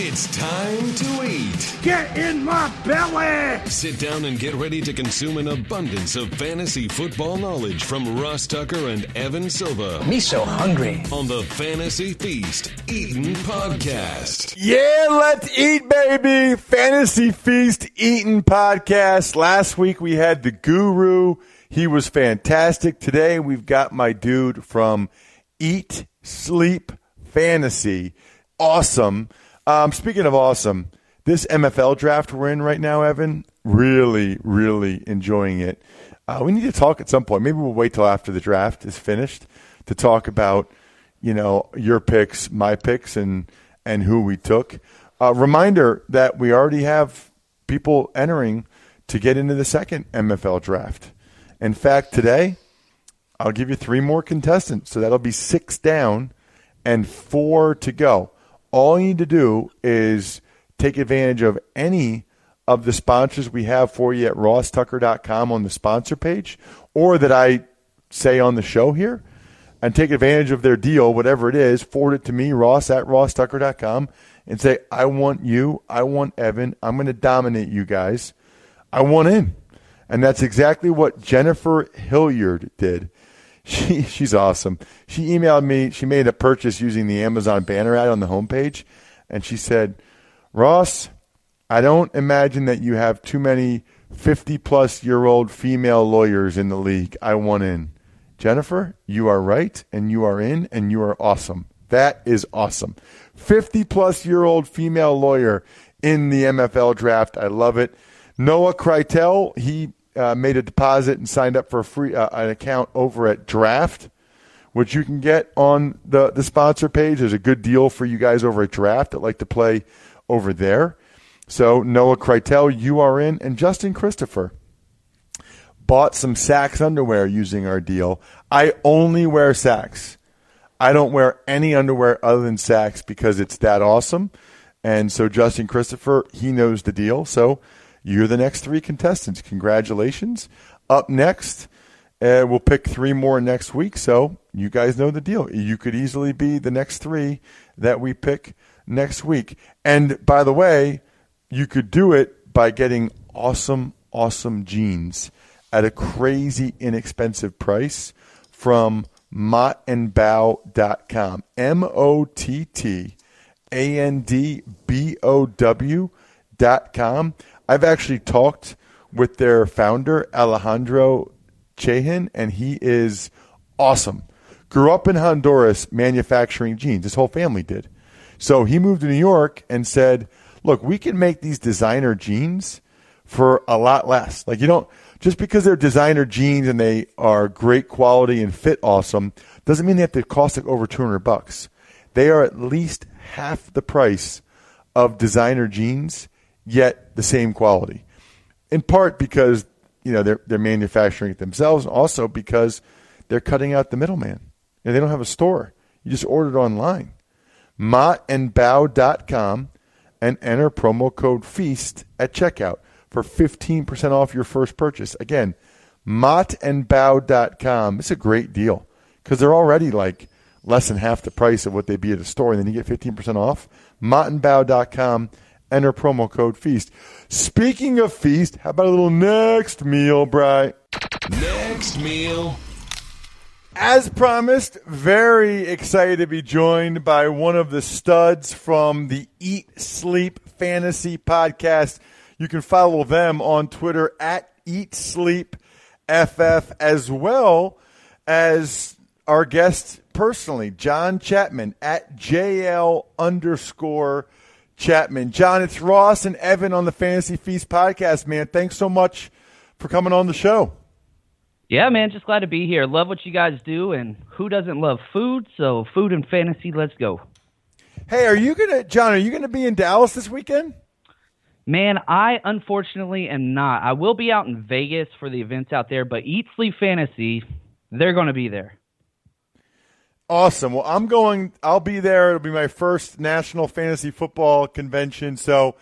It's time to eat. Get in my belly! Sit down and get ready to consume an abundance of fantasy football knowledge from Ross Tucker and Evan Silva Me so hungry. on the Fantasy Feast Eaton Podcast. Yeah, let's eat, baby. Fantasy Feast Eating Podcast. Last week we had the guru. He was fantastic. Today we've got my dude from Eat Sleep Fantasy. Awesome. Um, speaking of awesome, this MFL draft we're in right now, Evan, really, really enjoying it. Uh, we need to talk at some point. Maybe we'll wait till after the draft is finished to talk about, you know, your picks, my picks, and and who we took. Uh, reminder that we already have people entering to get into the second MFL draft. In fact, today I'll give you three more contestants, so that'll be six down and four to go. All you need to do is take advantage of any of the sponsors we have for you at rosstucker.com on the sponsor page or that I say on the show here and take advantage of their deal, whatever it is, forward it to me, ross at rosstucker.com, and say, I want you, I want Evan, I'm going to dominate you guys. I want in. And that's exactly what Jennifer Hilliard did. She she's awesome. She emailed me. She made a purchase using the Amazon banner ad on the homepage, and she said, "Ross, I don't imagine that you have too many 50 plus year old female lawyers in the league. I want in. Jennifer, you are right, and you are in, and you are awesome. That is awesome. 50 plus year old female lawyer in the MFL draft. I love it. Noah Krytel, he uh, made a deposit and signed up for a free uh, an account over at Draft, which you can get on the the sponsor page. There's a good deal for you guys over at Draft that like to play over there. So Noah Krytel, you are in, and Justin Christopher bought some Saxx underwear using our deal. I only wear Saxx. I don't wear any underwear other than Saxx because it's that awesome. And so Justin Christopher, he knows the deal. So you're the next three contestants. Congratulations. Up next, uh, we'll pick three more next week. So you guys know the deal. You could easily be the next three that we pick next week. And by the way, you could do it by getting awesome, awesome jeans at a crazy inexpensive price from mottandbow.com. M O T T A N D B O W dot com. I've actually talked with their founder, Alejandro Chehin, and he is awesome. Grew up in Honduras manufacturing jeans. His whole family did. So he moved to New York and said, look, we can make these designer jeans for a lot less. Like you don't just because they're designer jeans and they are great quality and fit awesome doesn't mean they have to cost like over 200 bucks. They are at least half the price of designer jeans, yet the same quality. In part because you know they're they're manufacturing it themselves, also because they're cutting out the middleman. You know, they don't have a store. You just order it online. mottandbow.com and enter promo code FEAST at checkout for 15% off your first purchase. Again, mottandbow.com. It's a great deal because they're already like less than half the price of what they'd be at a store, and then you get 15% off. mottandbow.com. Enter promo code FEAST. Speaking of feast, how about a little next meal, Bry? Next meal. As promised, very excited to be joined by one of the studs from the Eat Sleep Fantasy Podcast. You can follow them on Twitter at Eat Sleep FF as well as our guest personally, John Chapman at JL underscore Chapman. John, it's Ross and Evan on the Fantasy Feast podcast, man. Thanks so much for coming on the show. Yeah, man, just glad to be here. Love what you guys do, and who doesn't love food? So, food and fantasy, let's go. Hey, are you gonna, John? Are you gonna be in Dallas this weekend? Man, I unfortunately am not. I will be out in Vegas for the events out there, but Eat Sleep Fantasy, they're going to be there. Awesome. Well, I'm going. I'll be there. It'll be my first national fantasy football convention. So,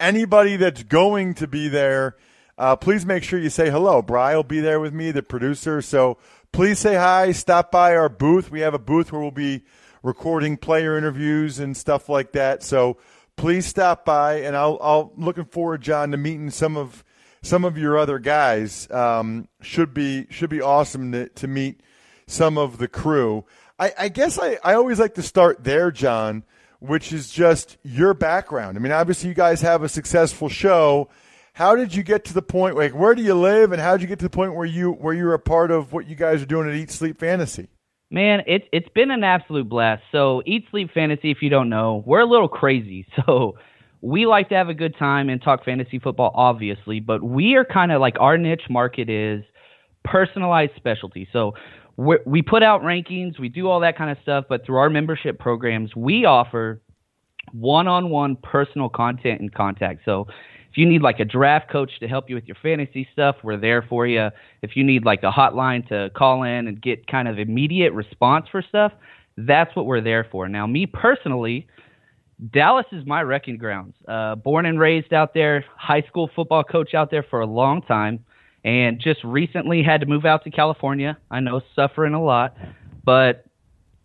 anybody that's going to be there, uh, please make sure you say hello. Bry will be there with me, the producer. So please say hi. Stop by our booth. We have a booth where we'll be recording player interviews and stuff like that. So please stop by, and I'll I'll looking forward, John, to meeting some of some of your other guys. Um, should be should be awesome to, to meet some of the crew. I, I guess I, I always like to start there, John, which is just your background. I mean, obviously you guys have a successful show. How did you get to the point? Like, where do you live, and how did you get to the point where you where you're a part of what you guys are doing at Eat Sleep Fantasy? Man, it's it's been an absolute blast. So Eat Sleep Fantasy, if you don't know, we're a little crazy. So we like to have a good time and talk fantasy football, obviously, but we are kind of like our niche market is personalized specialty. So we put out rankings, we do all that kind of stuff, but through our membership programs, we offer one-on-one personal content and contact. So if you need like a draft coach to help you with your fantasy stuff, we're there for you. If you need like a hotline to call in and get kind of immediate response for stuff, that's what we're there for. Now, me personally, Dallas is my wrecking grounds. Uh, born and raised out there, high school football coach out there for a long time, and just recently had to move out to California. I know suffering a lot, but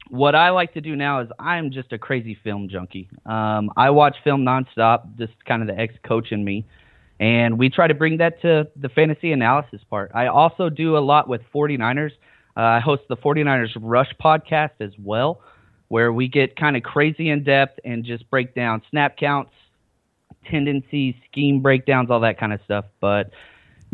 what I like to do now is I'm just a crazy film junkie. Um, I watch film nonstop, just kind of the ex coach in me. And we try to bring that to the fantasy analysis part. I also do a lot with 49ers. Uh, I host the 49ers Rush podcast as well, where we get kind of crazy in depth and just break down snap counts, tendencies, scheme breakdowns, all that kind of stuff. But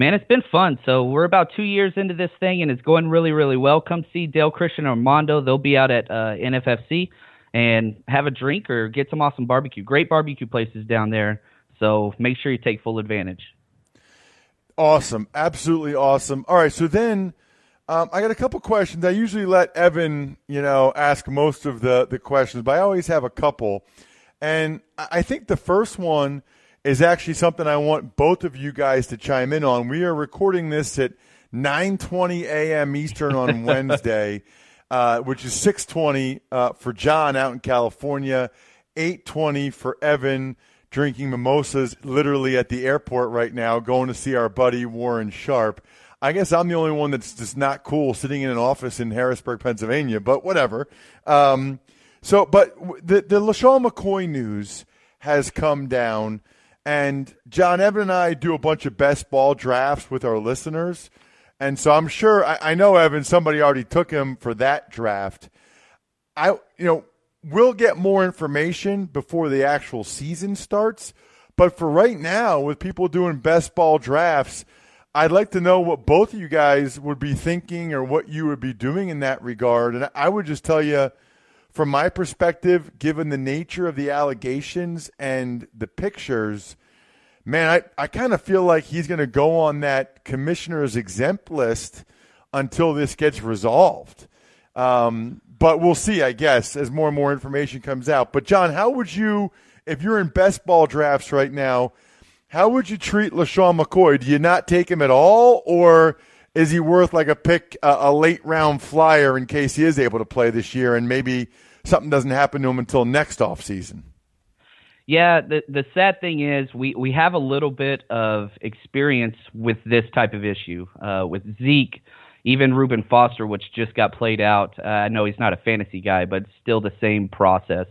man, it's been fun. So we're about two years into this thing, and it's going really, really well. Come see Dale Christian or Armando. They'll be out at uh, NFFC and have a drink or get some awesome barbecue. Great barbecue places down there. So make sure you take full advantage. Awesome, absolutely awesome. All right, so then um, I got a couple questions. I usually let Evan, you know, ask most of the the questions, but I always have a couple. And I think the first one is actually something I want both of you guys to chime in on. We are recording this at 9:20 a.m. Eastern on Wednesday, uh, which is 6:20 uh, for John out in California, 8:20 for Evan drinking mimosas literally at the airport right now, going to see our buddy Warren Sharp. I guess I'm the only one that's just not cool sitting in an office in Harrisburg, Pennsylvania, but whatever. Um, so, but the the LeSean McCoy news has come down. And John Evan and I do a bunch of best ball drafts with our listeners. And so I'm sure I, I know Evan, somebody already took him for that draft. I you know, we'll get more information before the actual season starts. But for right now, with people doing best ball drafts, I'd like to know what both of you guys would be thinking or what you would be doing in that regard. And I would just tell you, from my perspective, given the nature of the allegations and the pictures, man, I, I kind of feel like he's going to go on that commissioner's exempt list until this gets resolved. Um, but we'll see, I guess, as more and more information comes out. But, John, how would you, if you're in best ball drafts right now, how would you treat LeSean McCoy? Do you not take him at all, or – is he worth like a pick, a, a late round flyer in case he is able to play this year and maybe something doesn't happen to him until next off season? Yeah, the the sad thing is we we have a little bit of experience with this type of issue uh, with Zeke, even Reuben Foster, which just got played out. Uh, I know he's not a fantasy guy, but still the same process.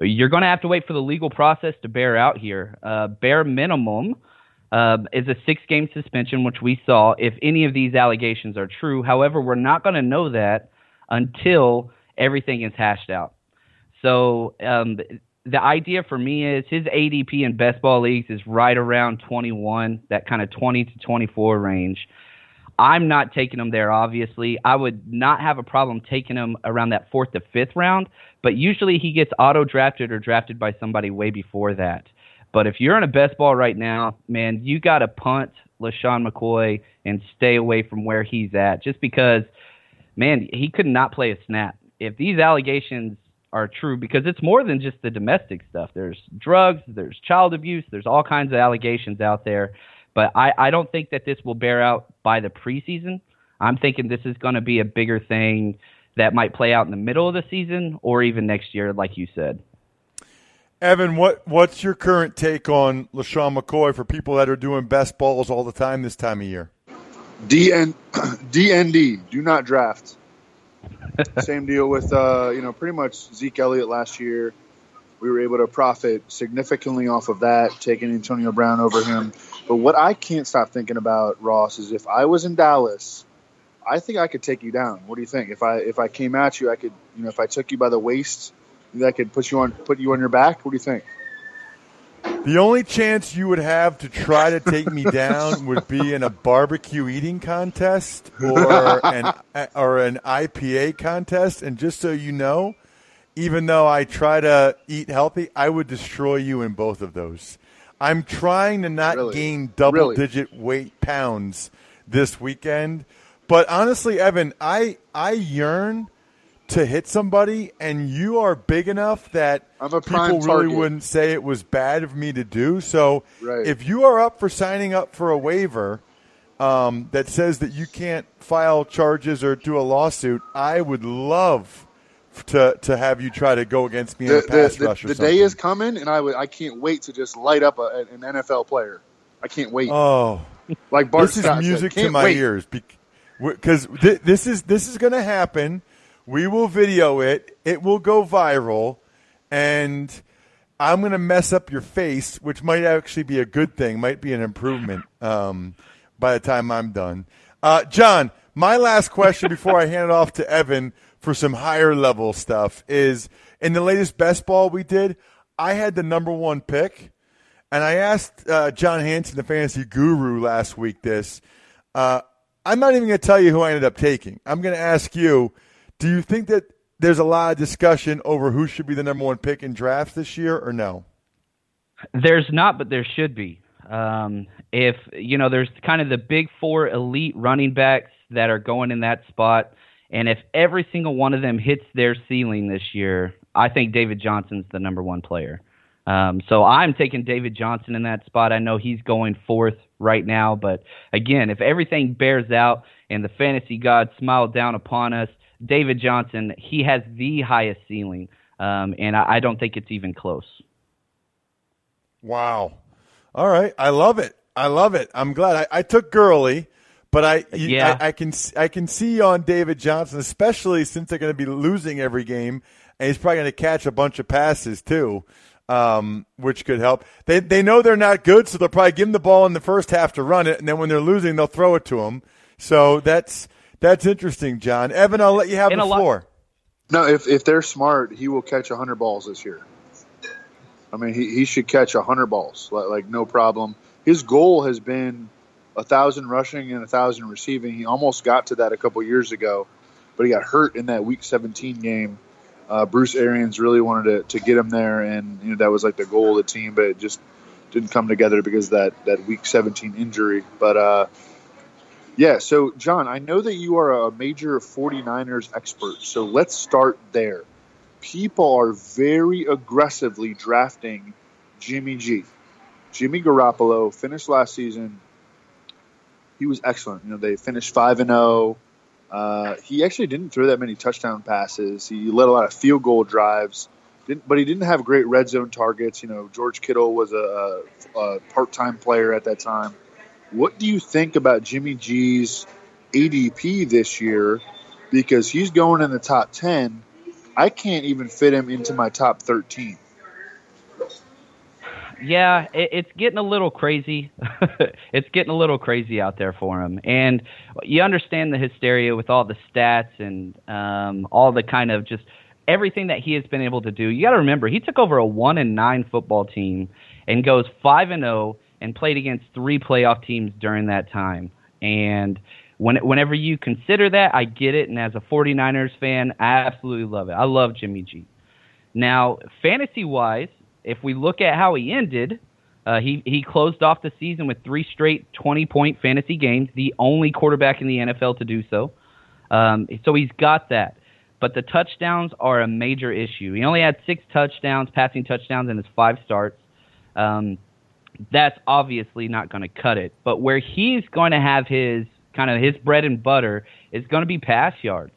You're going to have to wait for the legal process to bear out here. Uh, bare minimum, uh, is a six game suspension, which we saw if any of these allegations are true. However, we're not going to know that until everything is hashed out. So um, the idea for me is his ADP in best ball leagues is right around 21, that kind of 20 to 24 range. I'm not taking him there, obviously. I would not have a problem taking him around that fourth to fifth round, but usually he gets auto drafted or drafted by somebody way before that. But if you're in a best ball right now, man, you got to punt LeSean McCoy and stay away from where he's at just because, man, he could not play a snap. If these allegations are true, because it's more than just the domestic stuff, there's drugs, there's child abuse, there's all kinds of allegations out there. But I, I don't think that this will bear out by the preseason. I'm thinking this is going to be a bigger thing that might play out in the middle of the season or even next year, like you said. Evan, what what's your current take on LeSean McCoy for people that are doing best balls all the time this time of year? DN, DND, do not draft. Same deal with uh, you know pretty much Zeke Elliott last year. We were able to profit significantly off of that, taking Antonio Brown over him. But what I can't stop thinking about, Ross, is if I was in Dallas, I think I could take you down. What do you think? If I if I came at you, I could you know if I took you by the waist, I could put you on put you on your back. What do you think? The only chance you would have to try to take me down would be in a barbecue eating contest or an or an IPA contest. And just so you know, even though I try to eat healthy, I would destroy you in both of those. I'm trying to not Really? gain double Really? digit weight pounds this weekend. But honestly, Evan, I I yearn to hit somebody, and you are big enough that I'm a prime people really target. wouldn't say it was bad of me to do. So Right. if you are up for signing up for a waiver um, that says that you can't file charges or do a lawsuit, I would love to to have you try to go against me in The, a pass the, the, rush or the something. day is coming, and I would I can't wait to just light up a, an NFL player. I can't wait. oh. like Bart this is Scott said, music to my wait." ears because th- this is this is going to happen. We will video it. It will go viral, and I'm going to mess up your face, which might actually be a good thing. Might be an improvement um, by the time I'm done. Uh, John, my last question before I hand it off to Evan for some higher level stuff is in the latest best ball we did. I had the number one pick. And I asked uh, John Hansen, the fantasy guru, last week this. Uh, I'm not even going to tell you who I ended up taking. I'm going to ask you do you think that there's a lot of discussion over who should be the number one pick in drafts this year or no? There's not, but there should be. Um, if you know, there's kind of the big four elite running backs that are going in that spot, and if every single one of them hits their ceiling this year, I think David Johnson's the number one player. Um, so I'm taking David Johnson in that spot. I know he's going fourth right now, but again, if everything bears out and the fantasy gods smile down upon us, David Johnson, he has the highest ceiling, um, and I, I don't think it's even close. Wow. All right. I love it. I love it. I'm glad I, I took Gurley, but I, you- Yeah. I I can I can see on David Johnson, especially since they're going to be losing every game, and he's probably going to catch a bunch of passes too, um, which could help. They they know they're not good, so they'll probably give him the ball in the first half to run it, and then when they're losing, they'll throw it to him. So that's that's interesting, John. Evan, I'll let you have And the a lot- floor. No, if if they're smart, he will catch hundred balls this year. I mean, he, he should catch hundred balls like, like no problem. His goal has been a thousand rushing and a thousand receiving. He almost got to that a couple years ago, but he got hurt in that Week 17 game. Uh, Bruce Arians really wanted to, to get him there, and you know that was like the goal of the team, but it just didn't come together because of that that Week 17 injury. But uh, yeah, so John, I know that you are a major 49ers expert, so let's start there. People are very aggressively drafting Jimmy G. Jimmy Garoppolo finished last season. He was excellent. You know, they finished 5 and 0. Uh, he actually didn't throw that many touchdown passes. He led a lot of field goal drives, didn't, but he didn't have great red zone targets. You know, George Kittle was a, a, a part time player at that time. What do you think about Jimmy G's ADP this year? Because he's going in the top 10. I can't even fit him into my top 13. Yeah, it, it's getting a little crazy. it's getting a little crazy out there for him, and you understand the hysteria with all the stats and um, all the kind of just everything that he has been able to do. You got to remember, he took over a one and nine football team and goes five and zero and played against three playoff teams during that time. And when, whenever you consider that, I get it. And as a 49ers fan, I absolutely love it. I love Jimmy G. Now, fantasy wise, if we look at how he ended, uh, he he closed off the season with three straight 20 point fantasy games, the only quarterback in the NFL to do so. Um, so he's got that. But the touchdowns are a major issue. He only had six touchdowns, passing touchdowns in his five starts. Um, that's obviously not going to cut it. But where he's going to have his kind of his bread and butter is going to be pass yards.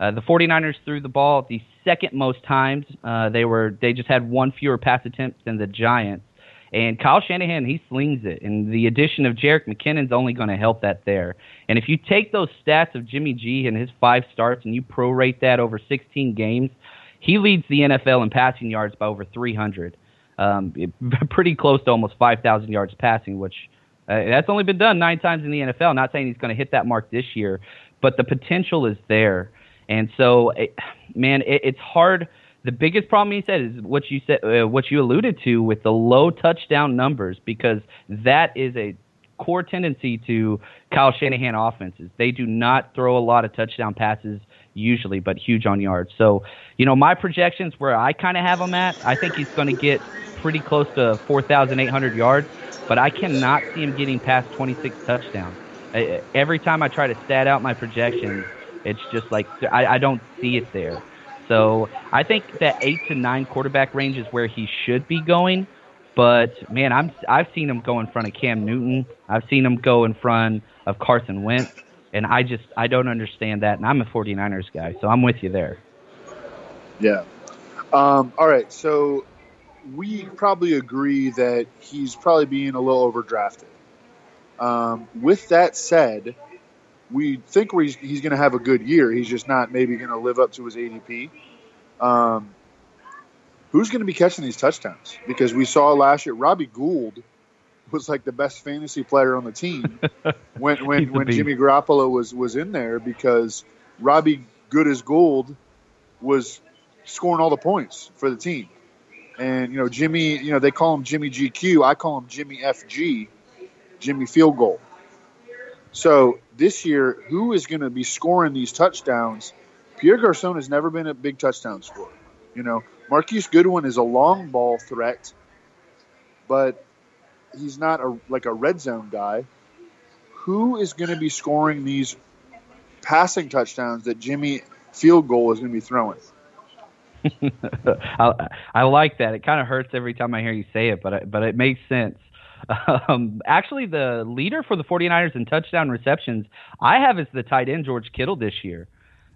Uh, the 49ers threw the ball the second most times. Uh, they were they just had one fewer pass attempts than the Giants. And Kyle Shanahan, he slings it. And the addition of Jerick McKinnon's only going to help that there. And if you take those stats of Jimmy G and his five starts and you prorate that over 16 games, he leads the NFL in passing yards by over 300. Um, pretty close to almost 5,000 yards passing, which uh, that's only been done nine times in the NFL. Not saying he's going to hit that mark this year, but the potential is there. And so, it, man, it, it's hard. The biggest problem he said is what you said, uh, what you alluded to with the low touchdown numbers, because that is a core tendency to Kyle Shanahan offenses. They do not throw a lot of touchdown passes usually, but huge on yards. So, you know, my projections where I kind of have him at, I think he's going to get pretty close to 4,800 yards, but I cannot see him getting past 26 touchdowns. Every time I try to stat out my projections, it's just like I, I don't see it there. So I think that eight to nine quarterback range is where he should be going. But man, I'm I've seen him go in front of Cam Newton. I've seen him go in front of Carson Wentz, and I just I don't understand that. And I'm a 49ers guy, so I'm with you there. Yeah. Um, all right. So we probably agree that he's probably being a little overdrafted. Um, with that said, we think he's, he's going to have a good year. He's just not maybe going to live up to his ADP. Um, who's going to be catching these touchdowns? Because we saw last year Robbie Gould was like the best fantasy player on the team when when, when Jimmy Garoppolo was was in there because Robbie Good as Gold was scoring all the points for the team. And you know Jimmy, you know they call him Jimmy GQ. I call him Jimmy FG, Jimmy Field Goal. So this year, who is going to be scoring these touchdowns? Pierre Garcon has never been a big touchdown scorer. You know, Marquise Goodwin is a long ball threat, but he's not a like a red zone guy. Who is going to be scoring these passing touchdowns that Jimmy field goal is going to be throwing? I, I like that. It kind of hurts every time I hear you say it, but I, but it makes sense. Um, actually, the leader for the 49ers in touchdown receptions, I have is the tight end George Kittle this year.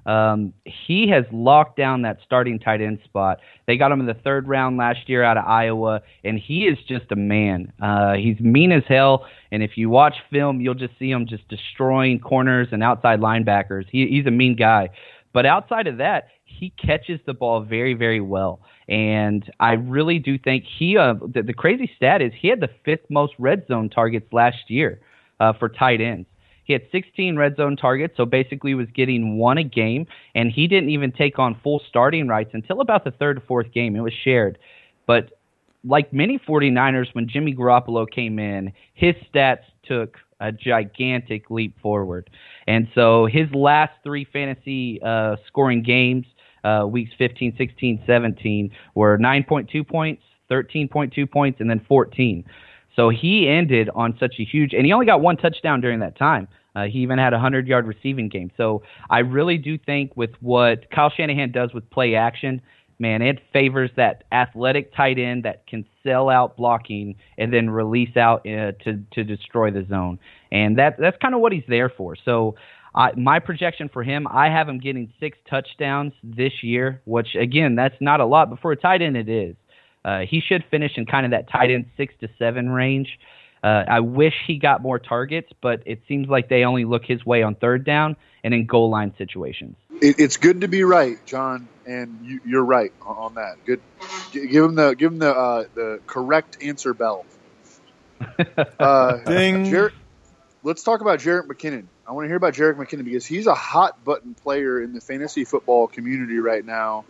Um, he has locked down that starting tight end spot. They got him in the third round last year out of Iowa, and he is just a man. Uh, he's mean as hell, and if you watch film, you'll just see him just destroying corners and outside linebackers. He, he's a mean guy. But outside of that, he catches the ball very, very well. And I really do think he, uh, the, the crazy stat is he had the fifth most red zone targets last year uh, for tight ends. He had 16 red zone targets, so basically was getting one a game, and he didn't even take on full starting rights until about the third or fourth game. It was shared. But like many 49ers, when Jimmy Garoppolo came in, his stats took a gigantic leap forward. And so his last three fantasy uh, scoring games, uh, weeks 15, 16, 17, were 9.2 points, 13.2 points, and then 14. So he ended on such a huge, and he only got one touchdown during that time. Uh, he even had a 100 yard receiving game. So I really do think with what Kyle Shanahan does with play action, man, it favors that athletic tight end that can sell out blocking and then release out uh, to to destroy the zone. And that that's kind of what he's there for. So uh, my projection for him, I have him getting six touchdowns this year, which again, that's not a lot, but for a tight end, it is. Uh, he should finish in kind of that tight end six to seven range. Uh, I wish he got more targets, but it seems like they only look his way on third down and in goal line situations. It, it's good to be right, John, and you, are right on, on, that. Good, give him the give him the uh, the correct answer bell. Uh, Ding. Jer- let's talk about Jerick McKinnon. I want to hear about Jerick McKinnon because he's a hot button player in the fantasy football community right now.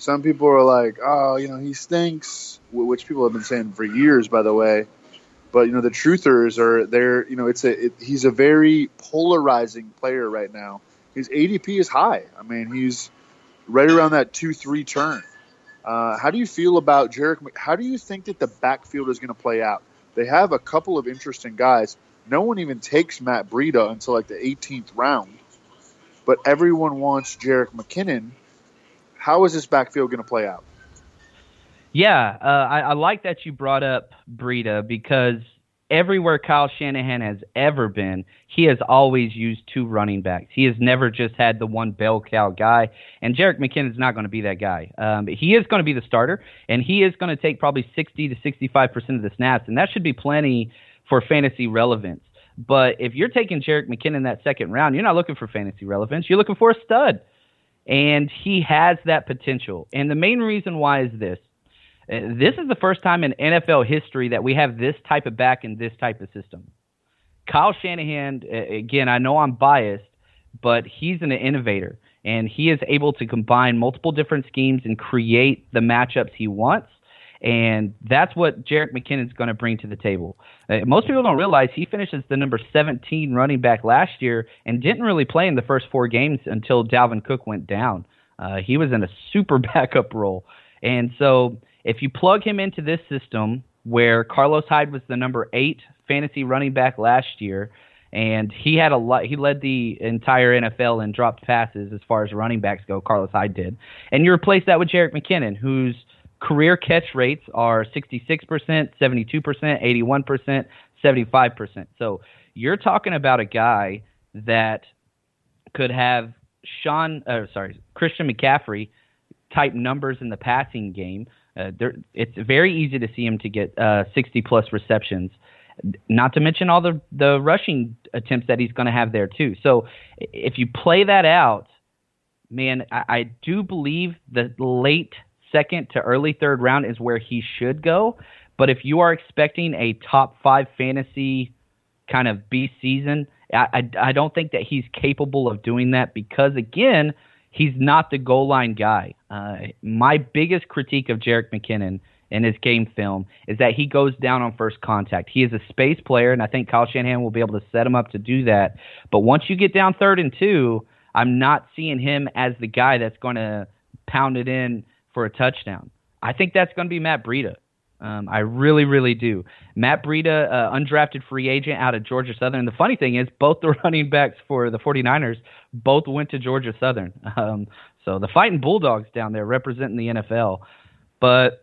Some people are like, oh, you know, he stinks, which people have been saying for years, by the way. But you know, the truthers are there. You know, it's a it, he's a very polarizing player right now. His ADP is high. I mean, he's right around that two three turn. Uh, how do you feel about Jerick? How do you think that the backfield is going to play out? They have a couple of interesting guys. No one even takes Matt Breida until like the 18th round, but everyone wants Jerick McKinnon how is this backfield going to play out? Yeah, uh, I, I like that you brought up Breida because everywhere Kyle Shanahan has ever been, he has always used two running backs. He has never just had the one bell cow guy. And Jerick McKinnon is not going to be that guy. Um, he is going to be the starter, and he is going to take probably 60 to 65 percent of the snaps, and that should be plenty for fantasy relevance. But if you're taking Jerick McKinnon in that second round, you're not looking for fantasy relevance. You're looking for a stud. And he has that potential. And the main reason why is this. Uh, this is the first time in NFL history that we have this type of back in this type of system. Kyle Shanahan, again, I know I'm biased, but he's an innovator and he is able to combine multiple different schemes and create the matchups he wants. And that's what Jerick McKinnon's going to bring to the table. Uh, most people don't realize he finishes the number 17 running back last year and didn't really play in the first four games until Dalvin Cook went down. Uh, he was in a super backup role. And so if you plug him into this system where Carlos Hyde was the number eight fantasy running back last year, and he had a lot. He led the entire NFL in dropped passes as far as running backs go. Carlos Hyde did, and you replace that with Jerick McKinnon, whose career catch rates are 66%, 72%, 81%, 75%. So you're talking about a guy that could have Sean, uh, sorry, Christian McCaffrey type numbers in the passing game. Uh, it's very easy to see him to get uh, 60 plus receptions not to mention all the the rushing attempts that he's going to have there too. So if you play that out, man, I, I do believe the late second to early third round is where he should go. But if you are expecting a top five fantasy kind of beast season, I, I, I don't think that he's capable of doing that because again, he's not the goal line guy. Uh, my biggest critique of Jerick McKinnon in his game film is that he goes down on first contact. He is a space player, and I think Kyle Shanahan will be able to set him up to do that. But once you get down third and two, I'm not seeing him as the guy that's going to pound it in for a touchdown. I think that's going to be Matt Breida. Um, I really, really do. Matt Breida, uh, undrafted free agent out of Georgia Southern. The funny thing is, both the running backs for the 49ers both went to Georgia Southern. Um, so the fighting Bulldogs down there representing the NFL. But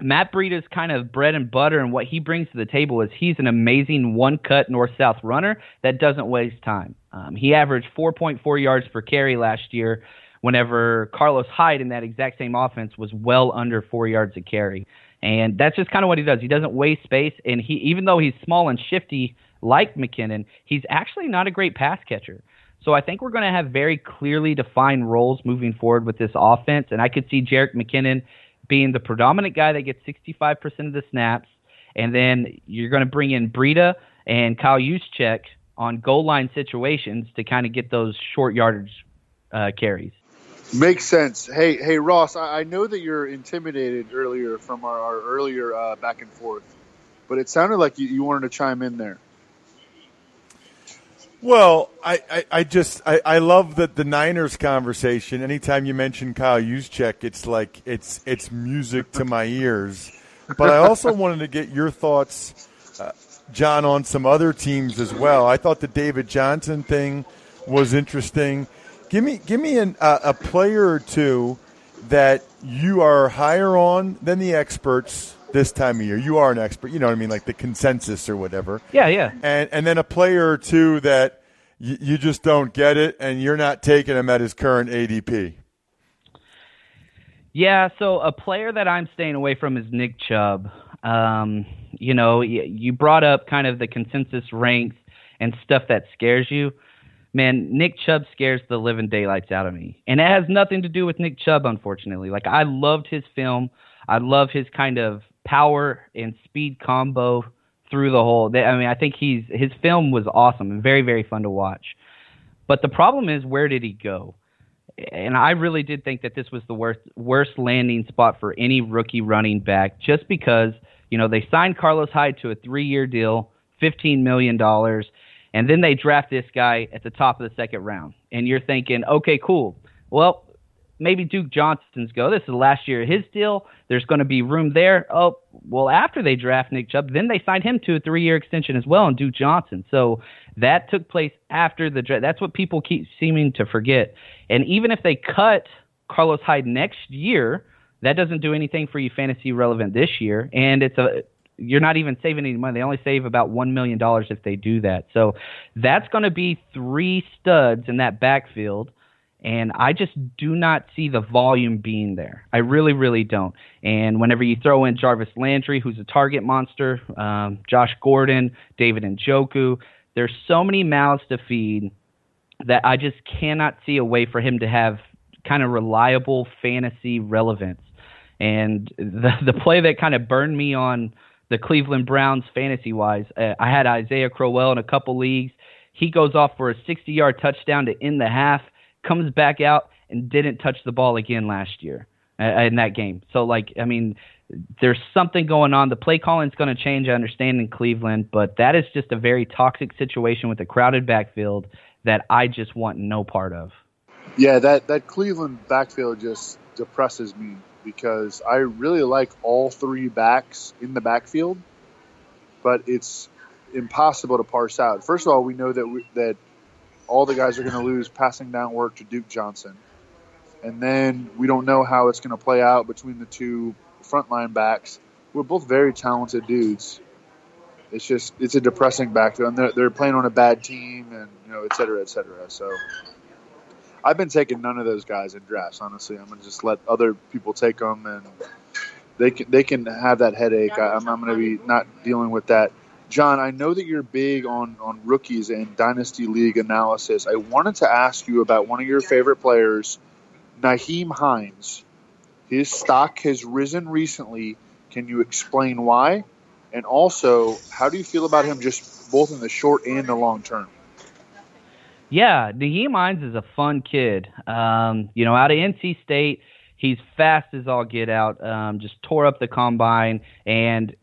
Matt Breida's kind of bread and butter and what he brings to the table is he's an amazing one cut north south runner that doesn't waste time. Um, he averaged 4.4 yards per carry last year, whenever Carlos Hyde in that exact same offense was well under four yards a carry. And that's just kind of what he does. He doesn't waste space, and he even though he's small and shifty like McKinnon, he's actually not a great pass catcher. So I think we're going to have very clearly defined roles moving forward with this offense, and I could see Jerick McKinnon being the predominant guy that gets 65% of the snaps, and then you're going to bring in Breida and Kyle Juszczyk on goal line situations to kind of get those short yardage uh, carries. Makes sense. Hey, hey, Ross. I, I, know that you're intimidated earlier from our, our earlier uh, back and forth, but it sounded like you, you wanted to chime in there. Well, I, I, I just I, I love that the Niners conversation. Anytime you mention Kyle Juszczyk, it's like it's it's music to my ears. But I also wanted to get your thoughts, uh, John, on some other teams as well. I thought the David Johnson thing was interesting. Give me give me an, uh, a player or two that you are higher on than the experts this time of year. You are an expert, you know what I mean, like the consensus or whatever. Yeah, yeah. And and then a player or two that y- you just don't get it, and you're not taking him at his current ADP. Yeah, so a player that I'm staying away from is Nick Chubb. Um, you know, you brought up kind of the consensus ranks and stuff that scares you. Man, Nick Chubb scares the living daylights out of me. And it has nothing to do with Nick Chubb, unfortunately. Like, I loved his film. I love his kind of power and speed combo through the whole. I mean, I think he's his film was awesome and very very fun to watch. But the problem is, where did he go? And I really did think that this was the worst worst landing spot for any rookie running back, just because you know they signed Carlos Hyde to a three year deal, fifteen million dollars, and then they draft this guy at the top of the second round, and you're thinking, okay, cool. Well, maybe Duke Johnson's go. This is the last year of his deal. There's going to be room there. Oh, well, after they draft Nick Chubb, then they signed him to a three year extension as well and Duke Johnson. So that took place after the draft. That's what people keep seeming to forget. And even if they cut Carlos Hyde next year, that doesn't do anything for you fantasy relevant this year. And it's a you're not even saving any money. They only save about one million dollars if they do that. So that's going to be three studs in that backfield and I just do not see the volume being there. I really, really don't. And whenever you throw in Jarvis Landry, who's a target monster, um, Josh Gordon, David Njoku, there's so many mouths to feed that I just cannot see a way for him to have kind of reliable fantasy relevance. And the the play that kind of burned me on the Cleveland Browns fantasy wise, uh, I had Isaiah Crowell in a couple leagues. He goes off for a 60 yard touchdown to end the half, comes back out and didn't touch the ball again last year uh, in that game. So like I mean, there's something going on. The play calling is going to change, I understand, in Cleveland, but that is just a very toxic situation with a crowded backfield that I just want no part of. Yeah, that, that Cleveland backfield just depresses me because I really like all three backs in the backfield, but it's impossible to parse out. First of all, we know that we, that all the guys are going to lose passing down work to Duke Johnson, and then we don't know how it's going to play out between the two frontline backs. We're both very talented dudes. It's just it's a depressing backfield, and they're, they're playing on a bad team, and you know, et cetera, et cetera. So I've been taking none of those guys in drafts. Honestly, I'm gonna just let other people take them, and they can they can have that headache. I, I'm, I'm gonna be not dealing with that. John, I know that you're big on, on rookies and dynasty league analysis. I wanted to ask you about one of your favorite players, Nyheim Hines. His stock has risen recently. Can you explain why? And also, how do you feel about him just both in the short and the long term? Yeah, Nyheim Hines is a fun kid. Um, you know, out of NC State, he's fast as all get out. Um, just tore up the combine, and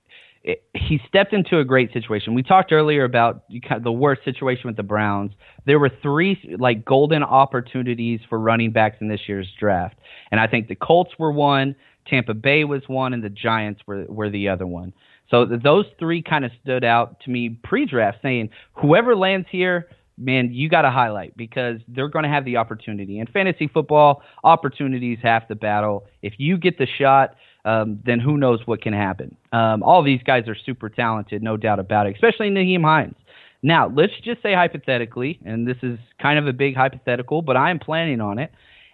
it, he stepped into a great situation. We talked earlier about the worst situation with the Browns. There were three like golden opportunities for running backs in this year's draft, and I think the Colts were one, Tampa Bay was one, and the Giants were were the other one. So those three kind of stood out to me pre-draft, saying whoever lands here, man, you got to highlight because they're going to have the opportunity. In fantasy football, opportunities half the battle. If you get the shot, um, then who knows what can happen. Um, all these guys are super talented, no doubt about it, especially Nyheim Hines. Now, let's just say hypothetically, and this is kind of a big hypothetical, but I am planning on it.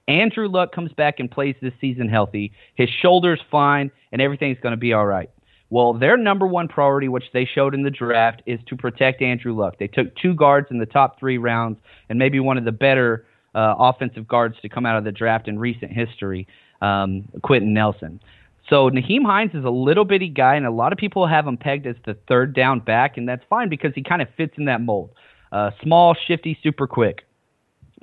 Andrew Luck comes back and plays this season healthy. His shoulder's fine, and everything's going to be all right. Well, their number one priority, which they showed in the draft, is to protect Andrew Luck. They took two guards in the top three rounds, and maybe one of the better uh, offensive guards to come out of the draft in recent history, um, Quenton Nelson. So Nyheim Hines is a little bitty guy, and a lot of people have him pegged as the third down back, and that's fine because he kind of fits in that mold. Uh, small, shifty, super quick.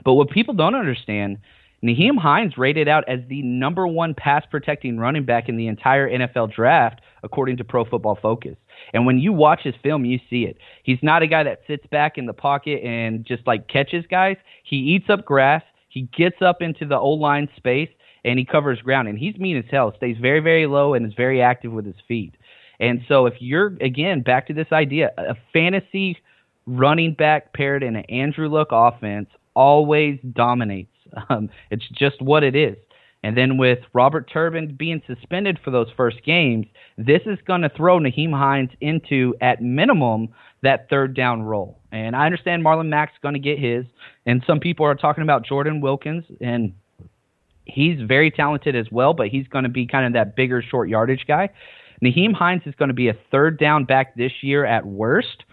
But what people don't understand, Nyheim Hines rated out as the number one pass protecting running back in the entire NFL draft, according to Pro Football Focus. And when you watch his film, you see it. He's not a guy that sits back in the pocket and just like catches guys. He eats up grass. He gets up into the O line space and he covers ground. And he's mean as hell. Stays very, very low and is very active with his feet. And so if you're again back to this idea, a fantasy running back paired in an Andrew Luck offense always dominates. Um, it's just what it is. And then with Robert Turbin being suspended for those first games, this is going to throw Nyheim Hines into, at minimum, that third down role. And I understand Marlon Mack's going to get his, and some people are talking about Jordan Wilkins, and he's very talented as well, but he's going to be kind of that bigger short yardage guy. Nyheim Hines is going to be a third down back this year at worst,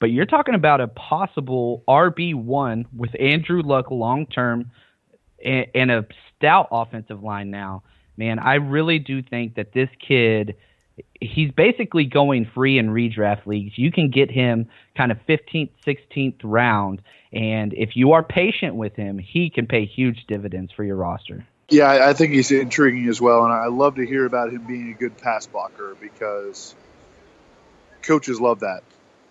but you're talking about a possible RB1 with Andrew Luck long term and a stout offensive line now. Man, I really do think that this kid he's basically going free in redraft leagues. You can get him kind of 15th, 16th round, and if you are patient with him, he can pay huge dividends for your roster. Yeah, I think he's intriguing as well, and I love to hear about him being a good pass blocker because coaches love that.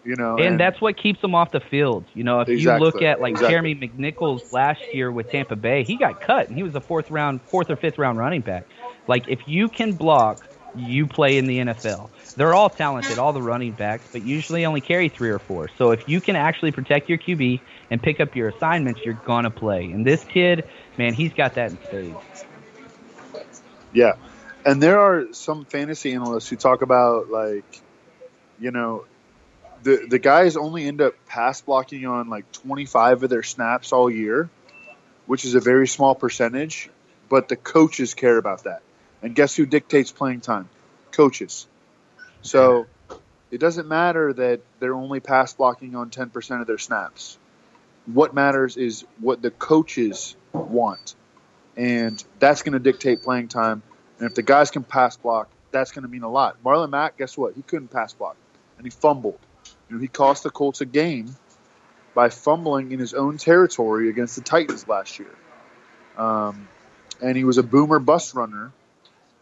You know, and, and that's what keeps him off the field. You know, if exactly, you look at like exactly. Jeremy McNichols last year with Tampa Bay, he got cut and he was a fourth round, fourth or fifth round running back. Like if you can block, you play in the NFL. They're all talented, all the running backs, but usually only carry three or four. So if you can actually protect your QB and pick up your assignments, you're gonna play. And this kid, man, he's got that in spades. Yeah, and there are some fantasy analysts who talk about like, you know, the the guys only end up pass blocking on like 25 of their snaps all year, which is a very small percentage, but the coaches care about that. And guess who dictates playing time? Coaches. So it doesn't matter that they're only pass blocking on 10% of their snaps. What matters is what the coaches want. and that's going to dictate playing time. And if the guys can pass block, that's going to mean a lot. Marlon Mack, guess what? He couldn't pass block, and he fumbled. You know, he cost the Colts a game by fumbling in his own territory against the Titans last year. Um, and he was a boomer bust runner,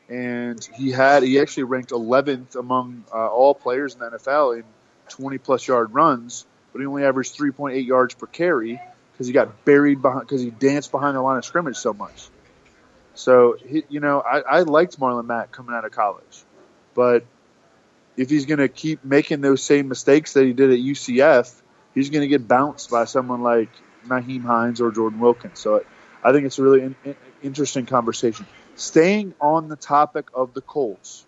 and he had he actually ranked 11th among uh, all players in the NFL in 20 plus yard runs, but he only averaged 3.8 yards per carry because he got buried behind because he danced behind the line of scrimmage so much. So he, you know, I, I liked Marlon Mack coming out of college, but if he's going to keep making those same mistakes that he did at UCF, he's going to get bounced by someone like Nyheim Hines or Jordan Wilkins. So I think it's a really in, in, interesting conversation. Staying on the topic of the Colts,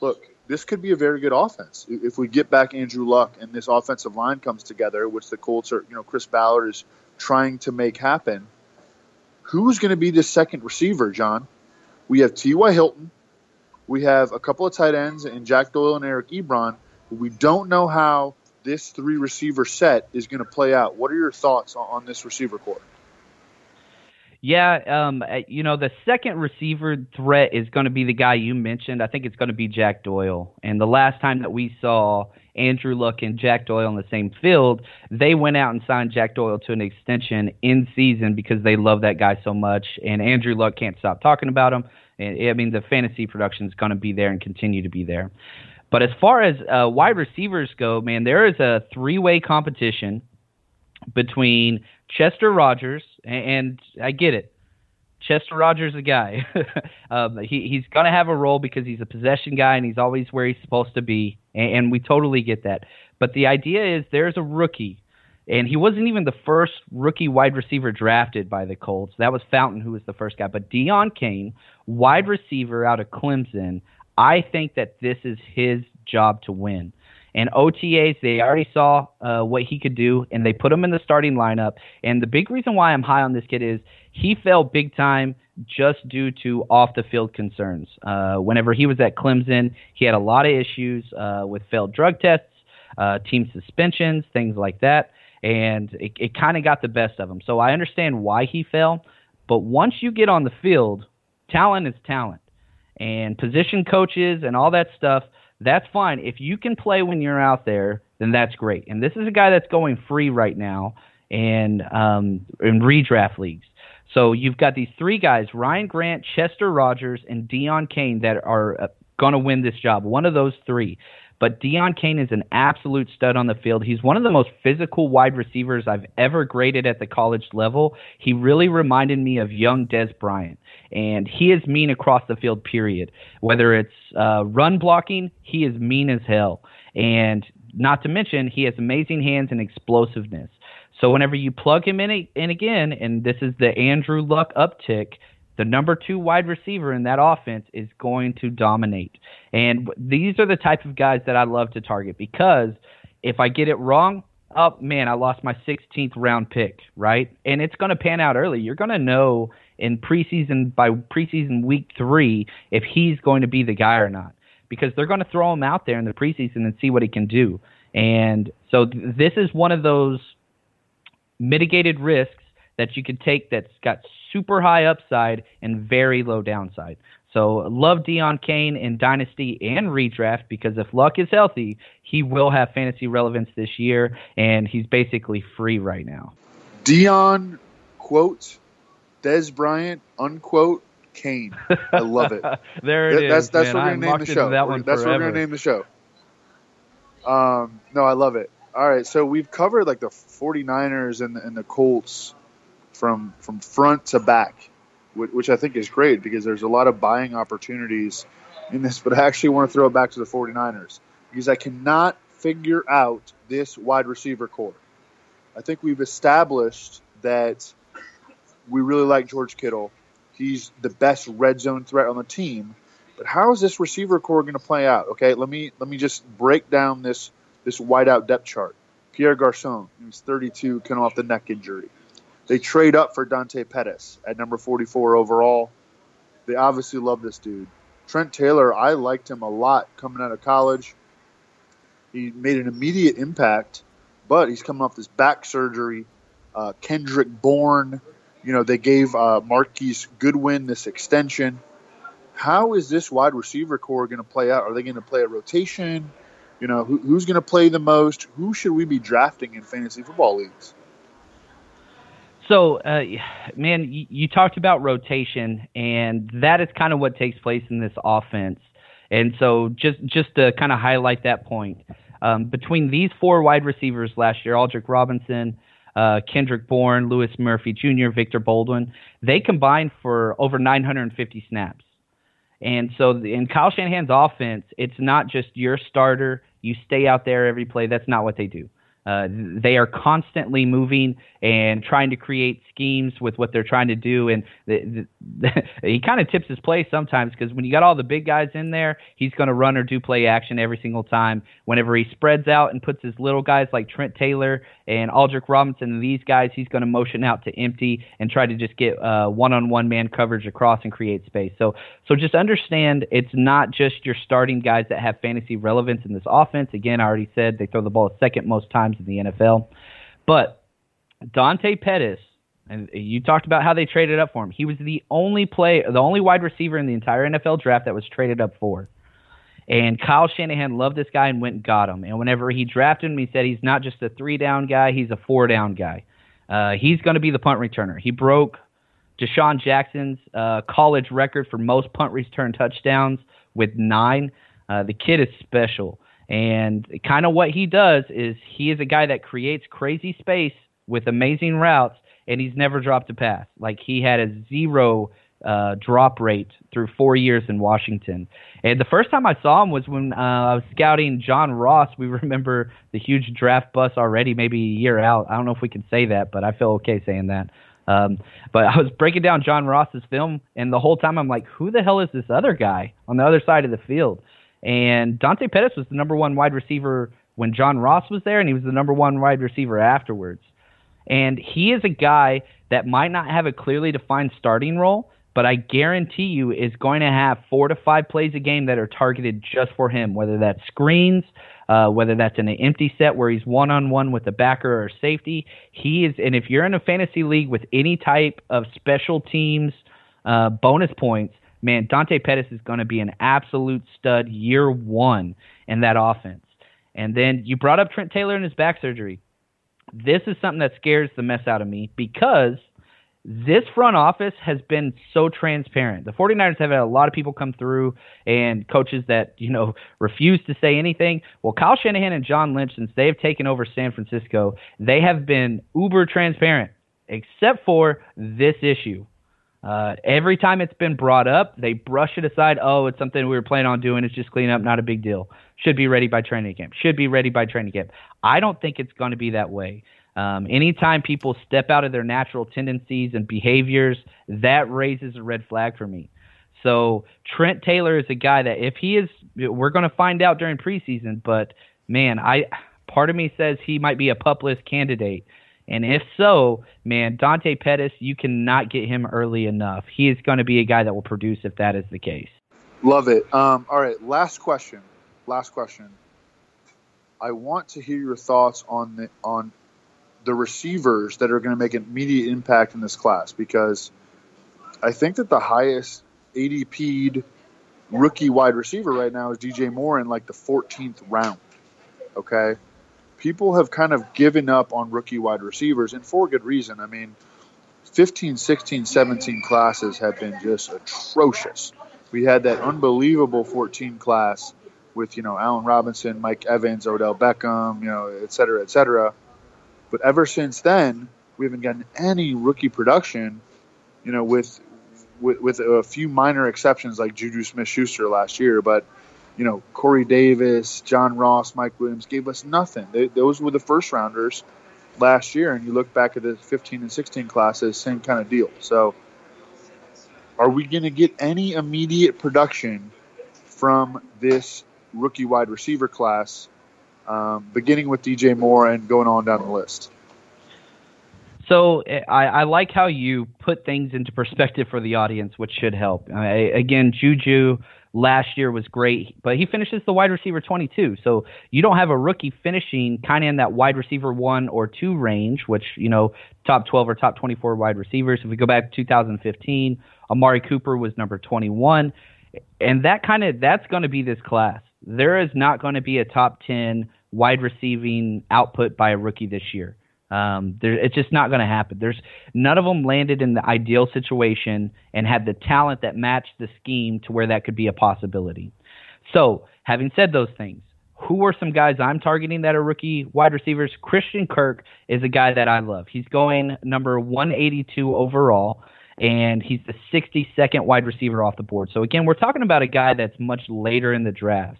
look, this could be a very good offense if we get back Andrew Luck and this offensive line comes together, which the Colts are, you know, Chris Ballard is trying to make happen. Who's going to be the second receiver, John? We have T.Y. Hilton. We have a couple of tight ends in Jack Doyle and Eric Ebron. We don't know how this three receiver set is going to play out. What are your thoughts on, this receiver corps? Yeah, um, you know, the second receiver threat is going to be the guy you mentioned. I think it's going to be Jack Doyle. And the last time that we saw Andrew Luck and Jack Doyle on the same field, they went out and signed Jack Doyle to an extension in season because they love that guy so much. And Andrew Luck can't stop talking about him. I mean, the fantasy production is going to be there and continue to be there. But as far as uh, wide receivers go, man, there is a three way competition between Chester Rogers, and, and I get it. Chester Rogers, a guy. um, he, he's going to have a role because he's a possession guy and he's always where he's supposed to be, and, and we totally get that. But the idea is there's a rookie, and he wasn't even the first rookie wide receiver drafted by the Colts. That was Fountain who was the first guy. But Deon Cain, wide receiver out of Clemson, I think that this is his job to win. And OTAs, they already saw uh, what he could do, and they put him in the starting lineup. And the big reason why I'm high on this kid is he fell big time just due to off the field concerns. Uh, whenever he was at Clemson, he had a lot of issues uh, with failed drug tests, uh, team suspensions, things like that. And it, it kind of got the best of him. So I understand why he fell. But once you get on the field, talent is talent and position coaches and all that stuff, that's fine. If you can play when you're out there, then that's great. And this is a guy that's going free right now and um, in redraft leagues. So you've got these three guys: Ryan Grant, Chester Rogers, and Deon Cain that are uh, going to win this job. One of those three. But Deon Cain is an absolute stud on the field. He's one of the most physical wide receivers I've ever graded at the college level. He really reminded me of young Dez Bryant. And he is mean across the field, period. Whether it's uh, run blocking, he is mean as hell. And not to mention, he has amazing hands and explosiveness. So whenever you plug him in, in again, and this is the Andrew Luck uptick, the number two wide receiver in that offense is going to dominate. And these are the type of guys that I love to target because if I get it wrong, oh man, I lost my 16th round pick, right? And it's going to pan out early. You're going to know in preseason by preseason week three if he's going to be the guy or not because they're going to throw him out there in the preseason and see what he can do. And so th- this is one of those mitigated risks that you could take that's got super high upside and very low downside. So love Deon Cain in Dynasty and redraft because if Luck is healthy, he will have fantasy relevance this year, and he's basically free right now. Deon, quote Dez Bryant unquote Cain. I love it. there it that's, is, That's man. what we're gonna name the show. That one that's forever. what we're gonna name the show. Um, no, I love it. All right, so we've covered like the 49ers and the, and the Colts from from front to back, which I think is great because there's a lot of buying opportunities in this. But I actually want to throw it back to the 49ers because I cannot figure out this wide receiver corps. I think we've established that we really like George Kittle. He's the best red zone threat on the team. But how is this receiver corps going to play out? Okay, let me let me just break down this this wideout depth chart. Pierre Garcon, he's 32, coming off the neck injury. They trade up for Dante Pettis at number 44 overall. They obviously love this dude. Trent Taylor, I liked him a lot coming out of college. He made an immediate impact, but he's coming off this back surgery. Uh, Kendrick Bourne You know, they gave uh, Marquise Goodwin this extension. How is this wide receiver corps going to play out? Are they going to play a rotation? You know, who, who's going to play the most? Who should we be drafting in fantasy football leagues? So, uh, man, you, you, talked about rotation, and that is kind of what takes place in this offense. And so, just just to kind of highlight that point, um, between these four wide receivers last year, Aldrick Robinson, uh, Kendrick Bourne, Louis Murphy Jr., Victor Bolden, they combined for over 950 snaps. And so, in Kyle Shanahan's offense, it's not just your starter, you stay out there every play. That's not what they do. Uh, they are constantly moving and trying to create schemes with what they're trying to do. And the, the, he kind of tips his play sometimes because when you got all the big guys in there, he's going to run or do play action every single time. Whenever he spreads out and puts his little guys like Trent Taylor and Aldrick Robinson and these guys, he's going to motion out to empty and try to just get uh, one-on-one man coverage across and create space. So, so just understand it's not just your starting guys that have fantasy relevance in this offense. Again, I already said they throw the ball a second most times in the NFL, but Dante Pettis, and you talked about how they traded up for him. He was the only play, the only wide receiver in the entire NFL draft that was traded up for. And Kyle Shanahan loved this guy and went and got him. And whenever he drafted him, he said he's not just a three down guy, he's a four down guy. Uh, he's going to be the punt returner. He broke DeSean Jackson's uh, college record for most punt return touchdowns with nine. Uh, the kid is special. And kind of what he does is he is a guy that creates crazy space with amazing routes, and he's never dropped a pass. Like he had a zero uh, drop rate through four years in Washington. And the first time I saw him was when uh, I was scouting John Ross. We remember the huge draft bust already, maybe a year out. I don't know if we can say that, but I feel okay saying that. Um, but I was breaking down John Ross's film, and the whole time I'm like, who the hell is this other guy on the other side of the field? And Dante Pettis was the number one wide receiver when John Ross was there, and he was the number one wide receiver afterwards. And he is a guy that might not have a clearly defined starting role, but I guarantee you is going to have four to five plays a game that are targeted just for him, whether that's screens, uh, whether that's in an empty set where he's one on one with a backer or safety. He is, and if you're in a fantasy league with any type of special teams uh, bonus points, man, Dante Pettis is going to be an absolute stud year one in that offense. And then you brought up Trent Taylor and his back surgery this is something that scares the mess out of me because this front office has been so transparent. The 49ers have had a lot of people come through and coaches that, you know, refuse to say anything. Well, Kyle Shanahan and John Lynch, since they've taken over San Francisco, they have been uber transparent, except for this issue. Uh, every time it's been brought up, they brush it aside. Oh, it's something we were planning on doing. It's just cleanup, not a big deal. Should be ready by training camp. Should be ready by training camp. I don't think it's going to be that way. Um, anytime people step out of their natural tendencies and behaviors, that raises a red flag for me. So Trent Taylor is a guy that if he is, we're going to find out during preseason. But man, I part of me says he might be a pup list candidate and if so, man, Dante Pettis, you cannot get him early enough. He is going to be a guy that will produce if that is the case. Love it. Um, all right, last question. Last question. I want to hear your thoughts on the on the receivers that are going to make an immediate impact in this class because I think that the highest ADP'd rookie wide receiver right now is DJ Moore in like the 14th round. Okay people have kind of given up on rookie wide receivers, and for good reason. I mean, 15, 16, 17 classes have been just atrocious. We had that unbelievable 14 class with, you know, Allen Robinson, Mike Evans, Odell Beckham, you know, et cetera, et cetera. But ever since then, we haven't gotten any rookie production, you know, with, with, with a few minor exceptions like Juju Smith Schuster last year. But you know, Corey Davis, John Ross, Mike Williams gave us nothing. They, those were the first rounders last year, and you look back at the 15 and 16 classes, same kind of deal. So, are we going to get any immediate production from this rookie wide receiver class, um, beginning with DJ Moore and going on down the list? So I, I, like how you put things into perspective for the audience, which should help. I, again, Juju last year was great, but he finishes the wide receiver 22. So you don't have a rookie finishing kind of in that wide receiver one or two range, which, you know, top 12 or top 24 wide receivers. If we go back to 2015, Amari Cooper was number 21. And that kind of, that's going to be this class. There is not going to be a top 10 wide receiving output by a rookie this year. Um, there, it's just not going to happen. There's none of them landed in the ideal situation and had the talent that matched the scheme to where that could be a possibility. So, having said those things, who are some guys I'm targeting that are rookie wide receivers? Christian Kirk is a guy that I love. He's going number 182 overall, and he's the 62nd wide receiver off the board. So again, we're talking about a guy that's much later in the draft.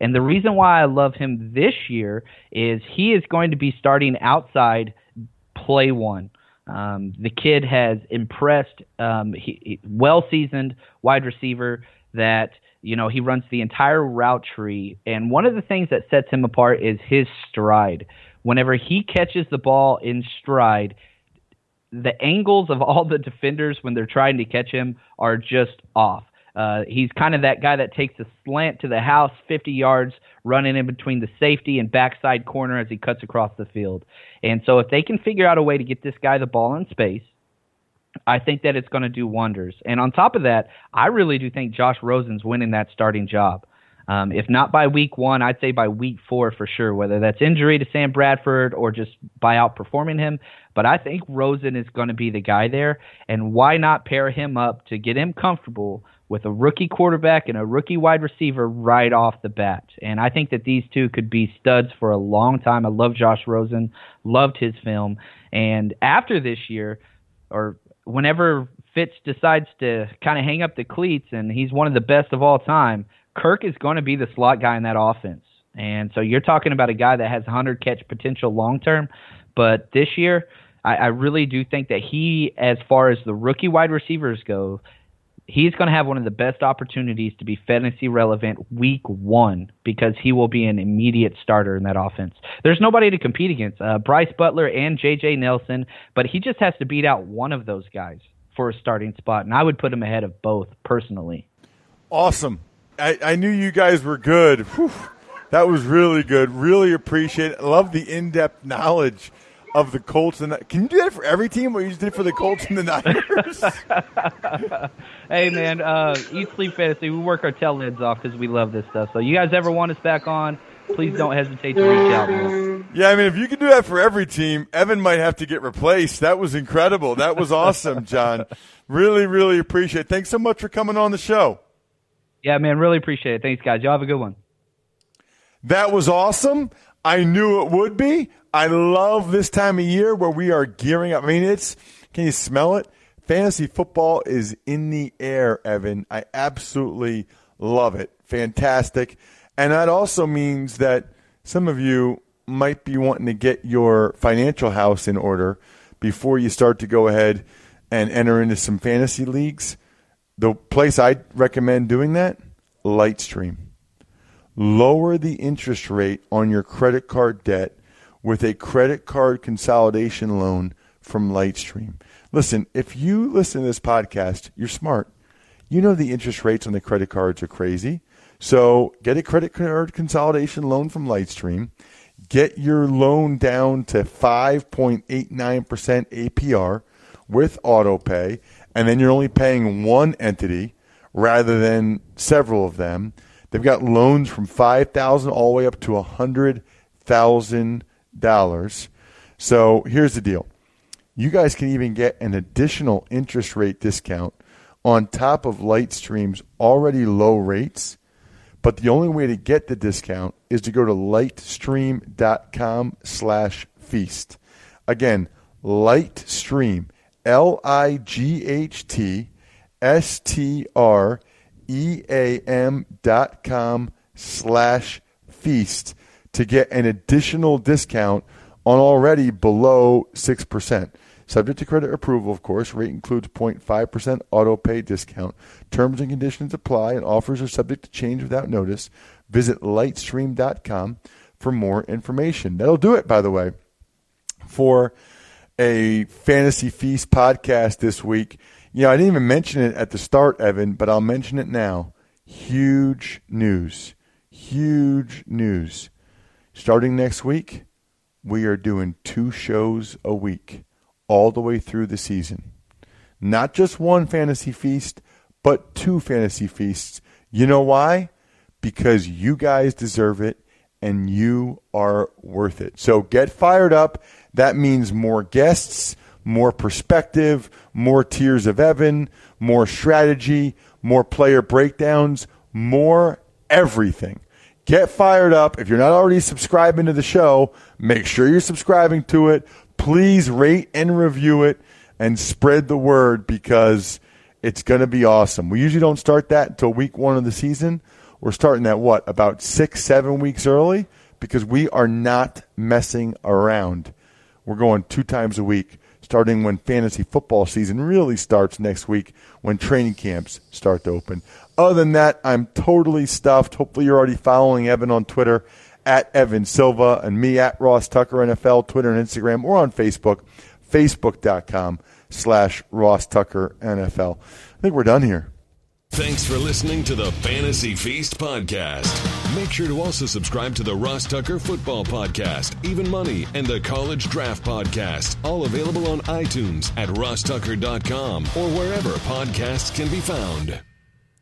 And the reason why I love him this year is he is going to be starting outside play one. Um, the kid has impressed, um, he, he, well seasoned wide receiver that you know he runs the entire route tree. And one of the things that sets him apart is his stride. Whenever he catches the ball in stride, the angles of all the defenders when they're trying to catch him are just off. Uh, he's kind of that guy that takes a slant to the house 50 yards, running in between the safety and backside corner as he cuts across the field. And so, if they can figure out a way to get this guy the ball in space, I think that it's going to do wonders. And on top of that, I really do think Josh Rosen's winning that starting job. Um, if not by week one, I'd say by week four for sure, whether that's injury to Sam Bradford or just by outperforming him. But I think Rosen is going to be the guy there. And why not pair him up to get him comfortable with a rookie quarterback and a rookie wide receiver right off the bat. And I think that these two could be studs for a long time. I love Josh Rosen, loved his film. And after this year, or whenever Fitz decides to kind of hang up the cleats and he's one of the best of all time, Kirk is going to be the slot guy in that offense. And so you're talking about a guy that has 100 catch potential long term. But this year, I, I really do think that he, as far as the rookie wide receivers go, he's going to have one of the best opportunities to be fantasy relevant week one because he will be an immediate starter in that offense. There's nobody to compete against. Uh, Brice Butler and J.J. Nelson, but he just has to beat out one of those guys for a starting spot, and I would put him ahead of both personally. Awesome. I, I knew you guys were good. Whew. That was really good. Really appreciate it. Love the in depth knowledge of the Colts. And can you do that for every team? What you just did for the Colts and the Niners? hey man, uh, eat sleep fantasy. We work our tail ends off because we love this stuff. So you guys ever want us back on? Please don't hesitate to reach out. Man. Yeah, I mean, if you can do that for every team, Evan might have to get replaced. That was incredible. That was awesome, John. really, really appreciate it. Thanks so much for coming on the show. Yeah, man, really appreciate it. Thanks, guys. Y'all have a good one. That was awesome. I knew it would be. I love this time of year where we are gearing up. I mean, it's can you smell it? Fantasy football is in the air, Evan. I absolutely love it. Fantastic. And that also means that some of you might be wanting to get your financial house in order before you start to go ahead and enter into some fantasy leagues. The place I recommend doing that, Lightstream. Lower the interest rate on your credit card debt with a credit card consolidation loan from Lightstream. Listen, if you listen to this podcast, you're smart. You know the interest rates on the credit cards are crazy. So get a credit card consolidation loan from Lightstream. Get your loan down to 5.89% APR with autopay, and then you're only paying one entity rather than several of them. They've got loans from 5000 all the way up to 100,000 dollars. So here's the deal. You guys can even get an additional interest rate discount on top of Lightstream's already low rates. But the only way to get the discount is to go to lightstream.com slash feast. Again, Lightstream, L I G H T S T R E A M dot com slash feast to get an additional discount on already below 6%. Subject to credit approval, of course. Rate includes 0.5% auto pay discount. Terms and conditions apply, and offers are subject to change without notice. Visit lightstream.com for more information. That'll do it, by the way, for a Fantasy Feast podcast this week. You know, I didn't even mention it at the start, Evan, but I'll mention it now. huge news. Huge news. Starting next week, we are doing two shows a week all the way through the season. Not just one fantasy feast, but two fantasy feasts. You know why? Because you guys deserve it and you are worth it. So get fired up. That means more guests, more perspective, more tiers of Evan, more strategy, more player breakdowns, more everything. Get fired up. If you're not already subscribing to the show, make sure you're subscribing to it. Please rate and review it and spread the word because it's going to be awesome. We usually don't start that until week one of the season. We're starting at what, about six, seven weeks early because we are not messing around. We're going two times a week starting when fantasy football season really starts next week when training camps start to open. Other than that, I'm totally stuffed. Hopefully, you're already following Evan on Twitter at Evan Silva and me at Ross Tucker NFL, Twitter and Instagram, or on Facebook, facebook.com slash Ross Tucker NFL. I think we're done here. Thanks for listening to the Fantasy Feast podcast. Make sure to also subscribe to the Ross Tucker Football Podcast, Even Money, and the College Draft Podcast, all available on iTunes at rosstucker.com or wherever podcasts can be found.